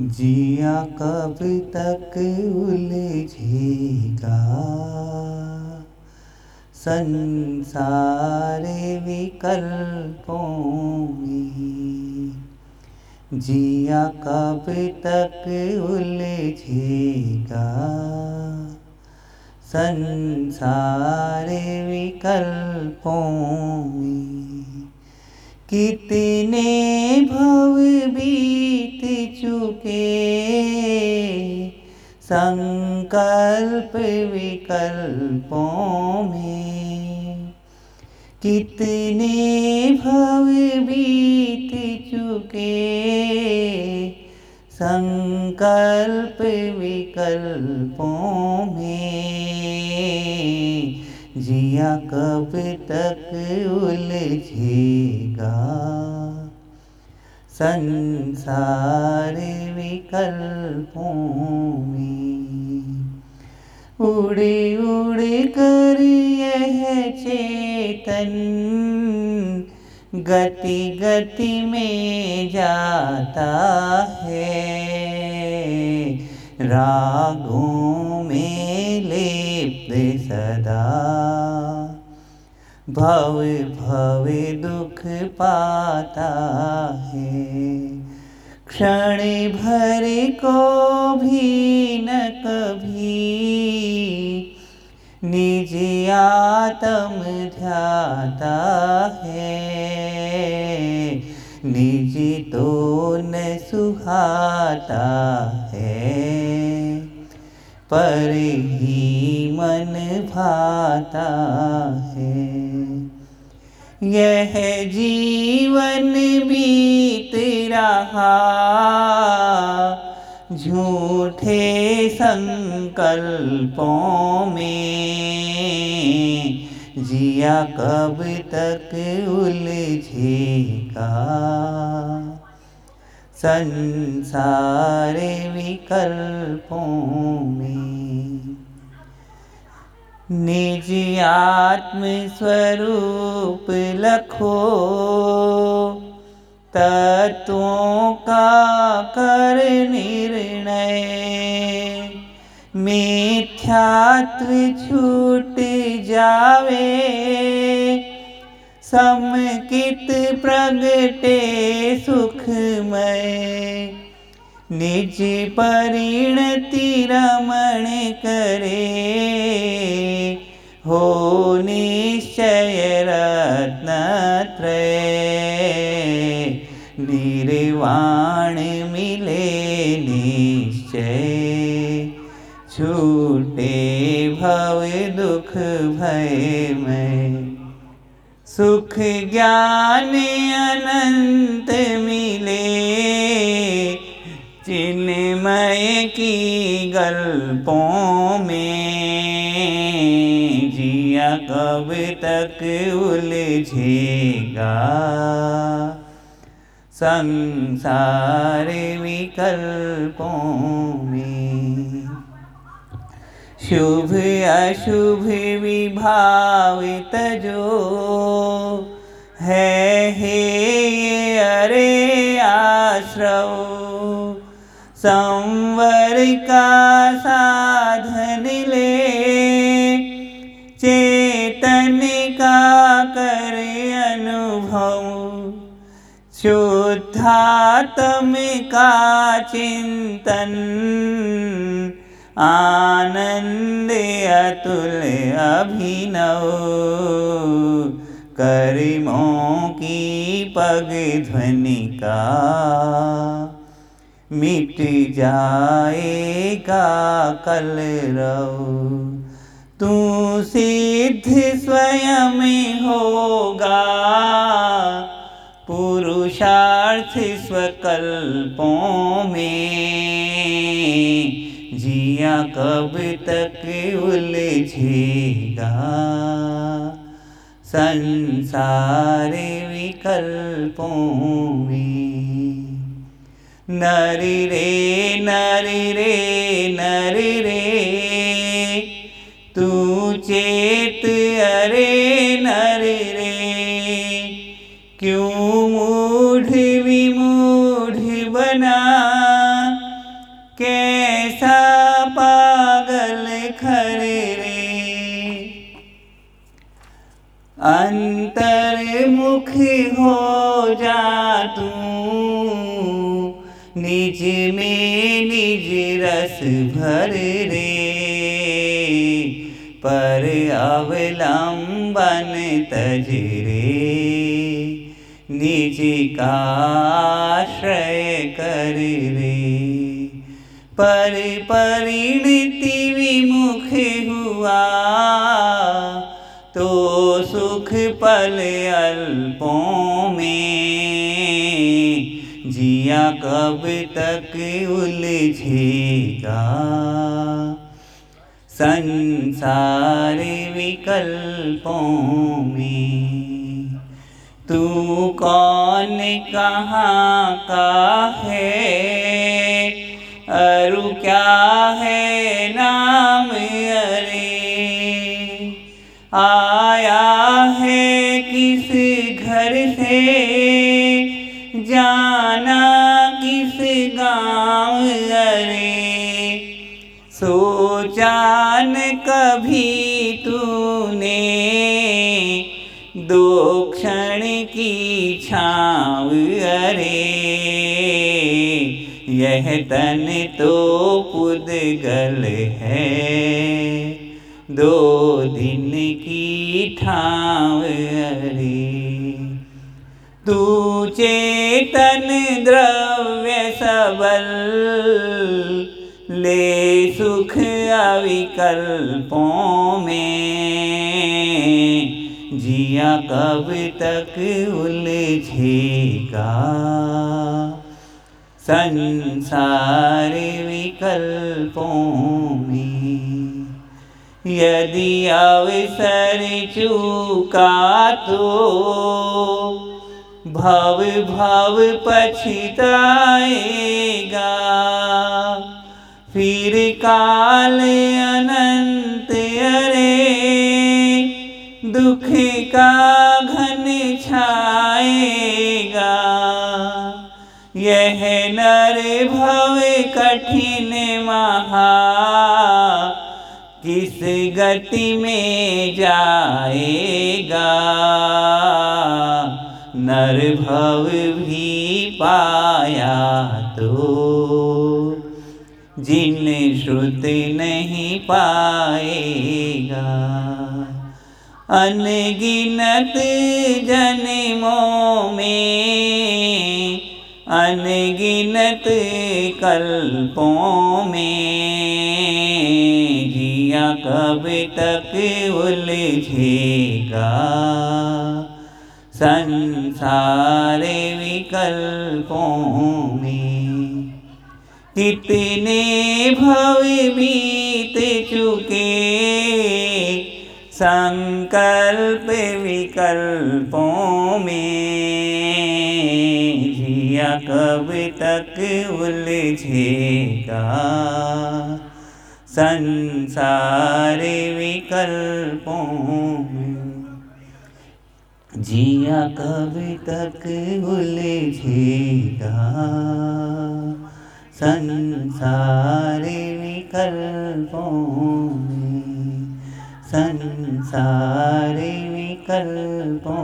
जिया कब तक उलझेगा? संसार विकल्पों में जिया कब तक उलझेगा? संसार विकल्पों में कितने भव बीत चुके। संकल्प विकल्पों में कितने भव बीत चुके। संकल्प विकल्पों में जिया कब तक उलझेगा? संसार विकल्पों में उड़ उड़ कर यह चेतन। गति गति में जाता है रागों लिप्त सदा। भव भव दुख पाता है। क्षण भर को भी न कभी। निज आत्म ध्याता है। निज तो न सुहाता है। पर ही मन भाता है। यह जीवन बीत रहा, झूठे संकल्पों में जिया कब तक उलझेगा। संसार विकल्पों में। निज आत्म स्वरूप लखो तत्वों का कर निर्णय। मिथ्यात्व छूट जावे समकित प्रगटे सुखमय। निज परिणति रमण करे। हो निश्चय रत्नत्रय। निर्वाण मिले निश्चय। छूटे भव दुख भय में सुख ज्ञान अनंत मिले, चिन्मय की गल्पों में जिया कब तक उलझेगा। संसार विकल्पों में शुभ अशुभ विभावित जो। है, हे, ये, अरे, आश्रव। संवर का साधन ले। चेतन का कर अनुभव। शुद्धात्म का चिंतन। आनंद अतुल अभिनव, करिमों की पग ध्वनि का। मिट जाएगा कल रव, तू सिद्ध स्वयं होगा। पुरुषार्थ स्वकल्पों में जिया कब तक उलझेगा? संसार विकल्पों में। नर रे नर रे नर रे रस भर रे। पर अवलंबन तज रे। निज काश्रय कर रे। पर परिणति विमुख हुआ तो सुख पल अल्पों जिया कब तक उलझेगा संसार विकल्पों में तू कौन कहाँ का है? सोचान कभी तूने, दो क्षण की छाव, अरे, यह तन तो पुदगल है। दो दिन की ठाव, अरे, तू चेतन द्रव्य सबल ले सुख अविकल्पों में, जिया कब तक उलझेगा। संसार विकल्पों में, यदि अवसर चूका तो भव भव पछताएगा। फिर काल अनंत अरे, दुख का घन छाएगा। यह नर भव कठिन महा, किस गति में जाएगा? नर भव भी पाया तो जिन श्रुत नहीं पाएगा। अनगिनत जन्मों में, अनगिनत कल्पों में जिया कब तक उलझेगा। संसार विकल्पों में कितने भव बीत चुके। संकल्प विकल्पों में जिया कब तक उलझेगा। संसार विकल्पों में जिया कब तक उलझेगा। संसार विकल्पों में संसार विकल्पों